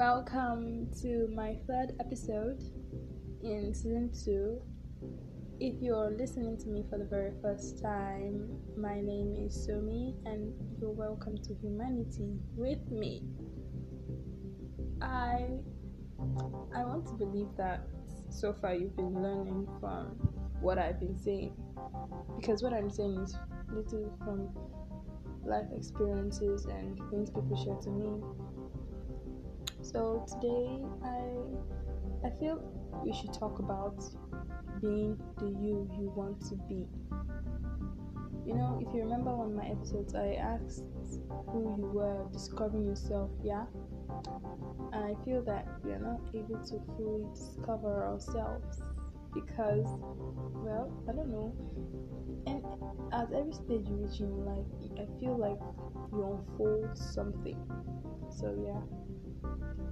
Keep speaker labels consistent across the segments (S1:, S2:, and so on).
S1: Welcome to my third episode in season two. If you're listening to me for the very first time, my name is Somi, and you're welcome to humanity with me. I I want to believe that so far you've been learning from what I've been saying because what I'm saying is little from life experiences and things people share to me. So today I I feel we should talk about being the you you want to be. You know, if you remember one of my episodes, I asked who you were, discovering yourself, yeah? And I feel that we are not able to fully discover ourselves because, at every stage you reach in your life, I feel like you unfold something. So, yeah.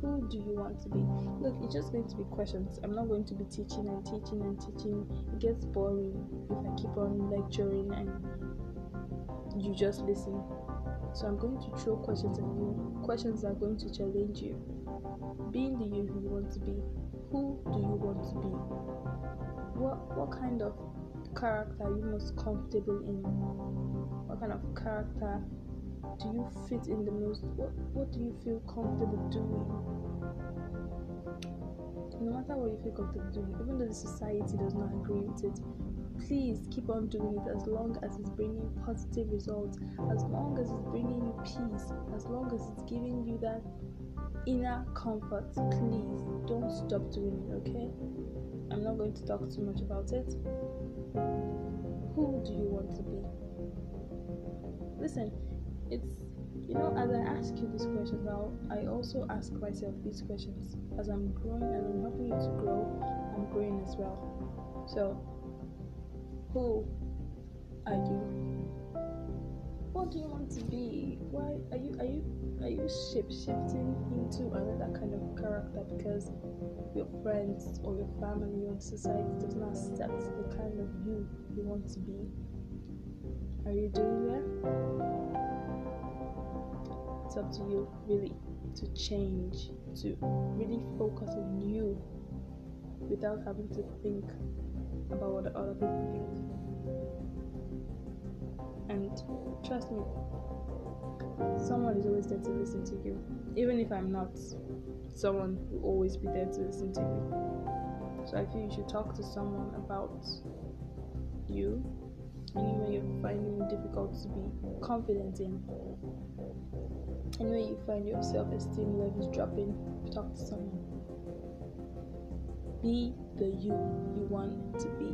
S1: Who do you want to be? Look, it's just going to be questions. I'm not going to be teaching and teaching and teaching. It gets boring if I keep on lecturing and you just listen. So I'm going to throw questions at you. Questions are going to challenge you. Being the you who you want to be. Who do you want to be? What kind of character are you most comfortable in? What kind of character do you fit in the most? What what do you feel comfortable doing? No matter what you feel comfortable doing, even though the society does not agree with it, please keep on doing it as long as it's bringing positive results, as long as it's bringing you peace, as long as it's giving you that inner comfort. Please don't stop doing it, okay? I'm not going to talk too much about it. Who do you want to be? Listen, it's you know as I ask you these questions now, I also ask myself these questions as I'm growing and I'm helping you to grow. I'm growing as well. So who are you? What do you want to be? Why are you are you are you shape shifting into another kind of character because your friends or your family or society does not accept the kind of you you want to be? Are you doing that? It's up to you really to change, to really focus on you without having to think about what other people think. Trust me, someone is always there to listen to you. Even if I'm not, someone will always be there to listen to you. So I feel you should talk to someone about you, anywhere you're finding it difficult to be confident in. Anywhere you find your self esteem levels dropping, talk to someone. Be the you you want to be.